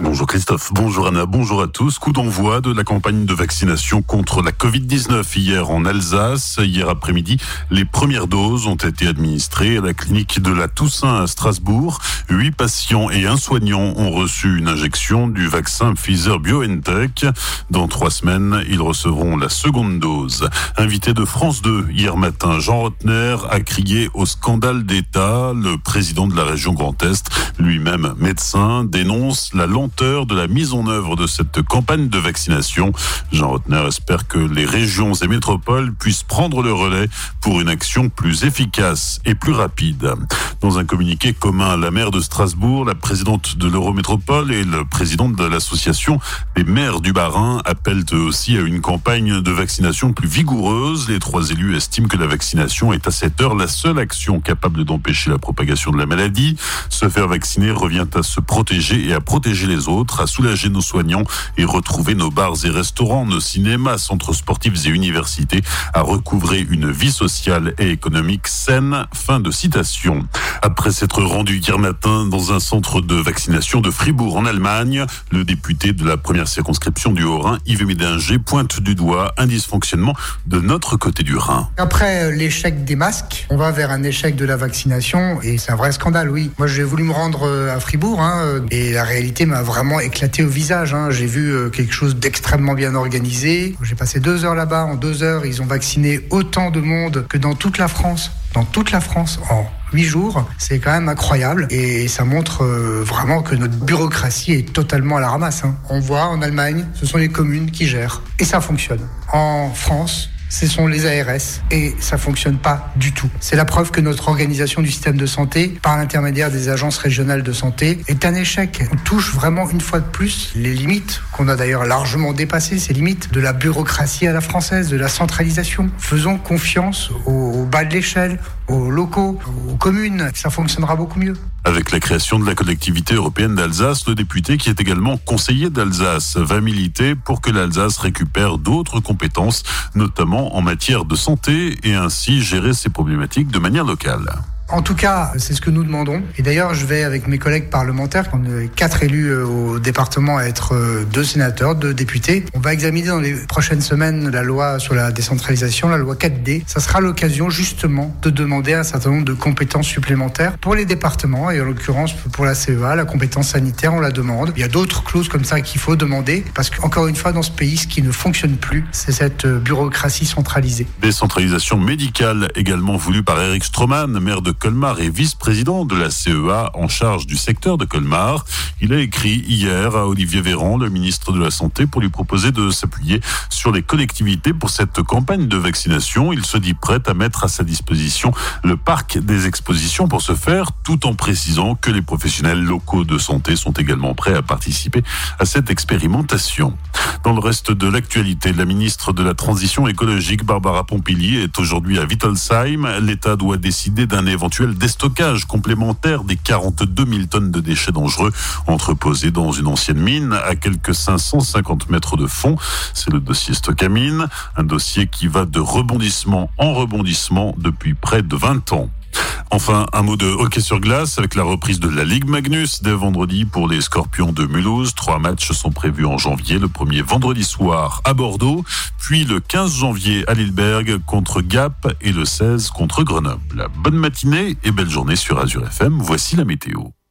Bonjour Christophe, bonjour Anna, bonjour à tous. Coup d'envoi de la campagne de vaccination contre la Covid-19 hier en Alsace. Hier après-midi, les premières doses ont été administrées à la clinique de la Toussaint à Strasbourg. Huit patients et un soignant ont reçu une injection du vaccin Pfizer BioNTech. Dans trois semaines, ils recevront la seconde dose. Invité de France 2 hier matin, Jean Rotner a crié au scandale d'État. Le président de la région Grand Est, lui-même médecin, dénonce la lente de la mise en œuvre de cette campagne de vaccination. Jean Rotner espère que les régions et métropoles puissent prendre le relais pour une action plus efficace et plus rapide. Dans un communiqué commun, la maire de Strasbourg, la présidente de l'Eurométropole et le président de l'association des maires du Bas-Rhin appellent aussi à une campagne de vaccination plus vigoureuse. Les trois élus estiment que la vaccination est à cette heure la seule action capable d'empêcher la propagation de la maladie. Se faire vacciner revient à se protéger et à protéger les autres, à soulager nos soignants et retrouver nos bars et restaurants, nos cinémas, centres sportifs et universités, à recouvrer une vie sociale et économique saine. Fin de citation. Après s'être rendu hier matin dans un centre de vaccination de Fribourg en Allemagne, le député de la première circonscription du Haut-Rhin, Yves Médinger, pointe du doigt un dysfonctionnement de notre côté du Rhin. Après l'échec des masques, on va vers un échec de la vaccination et c'est un vrai scandale, oui. Moi, j'ai voulu me rendre euh, à Fribourg hein, et la réalité m'a vraiment éclaté au visage. Hein. J'ai vu euh, quelque chose d'extrêmement bien organisé. J'ai passé deux heures là-bas. En deux heures, ils ont vacciné autant de monde que dans toute la France. Dans toute la France, en huit jours, c'est quand même incroyable et ça montre euh, vraiment que notre bureaucratie est totalement à la ramasse. Hein. On voit en Allemagne, ce sont les communes qui gèrent et ça fonctionne. En France, ce sont les ARS et ça fonctionne pas du tout. C'est la preuve que notre organisation du système de santé, par l'intermédiaire des agences régionales de santé, est un échec. On touche vraiment une fois de plus les limites qu'on a d'ailleurs largement dépassées, ces limites de la bureaucratie à la française, de la centralisation. Faisons confiance au, bas de l'échelle, aux locaux, aux communes. Ça fonctionnera beaucoup mieux. Avec la création de la collectivité européenne d'Alsace, le député qui est également conseiller d'Alsace va militer pour que l'Alsace récupère d'autres compétences, notamment en matière de santé, et ainsi gérer ses problématiques de manière locale. En tout cas, c'est ce que nous demandons. Et d'ailleurs, je vais avec mes collègues parlementaires, on est quatre élus euh, au département à être euh, deux sénateurs, deux députés. On va examiner dans les prochaines semaines la loi sur la décentralisation, la loi 4D. Ça sera l'occasion justement de demander un certain nombre de compétences supplémentaires pour les départements et en l'occurrence pour la CEA, la compétence sanitaire, on la demande. Il y a d'autres clauses comme ça qu'il faut demander parce qu'encore une fois, dans ce pays, ce qui ne fonctionne plus, c'est cette euh, bureaucratie centralisée. Décentralisation médicale également voulue par Eric Stroman, maire de Colmar et vice-président de la CEA en charge du secteur de Colmar. Il a écrit hier à Olivier Véran, le ministre de la Santé, pour lui proposer de s'appuyer sur les collectivités pour cette campagne de vaccination. Il se dit prêt à mettre à sa disposition le parc des expositions pour ce faire, tout en précisant que les professionnels locaux de santé sont également prêts à participer à cette expérimentation. Dans le reste de l'actualité, la ministre de la Transition écologique, Barbara Pompili, est aujourd'hui à Wittelsheim. L'État doit décider d'un éventuel éventuel déstockage complémentaire des 42 000 tonnes de déchets dangereux entreposés dans une ancienne mine à quelques 550 mètres de fond. C'est le dossier Stockamine, un dossier qui va de rebondissement en rebondissement depuis près de 20 ans. Enfin, un mot de hockey sur glace avec la reprise de la Ligue Magnus dès vendredi pour les Scorpions de Mulhouse. Trois matchs sont prévus en janvier. Le premier vendredi soir à Bordeaux, puis le 15 janvier à Lilleberg contre Gap et le 16 contre Grenoble. Bonne matinée et belle journée sur Azure FM. Voici la météo.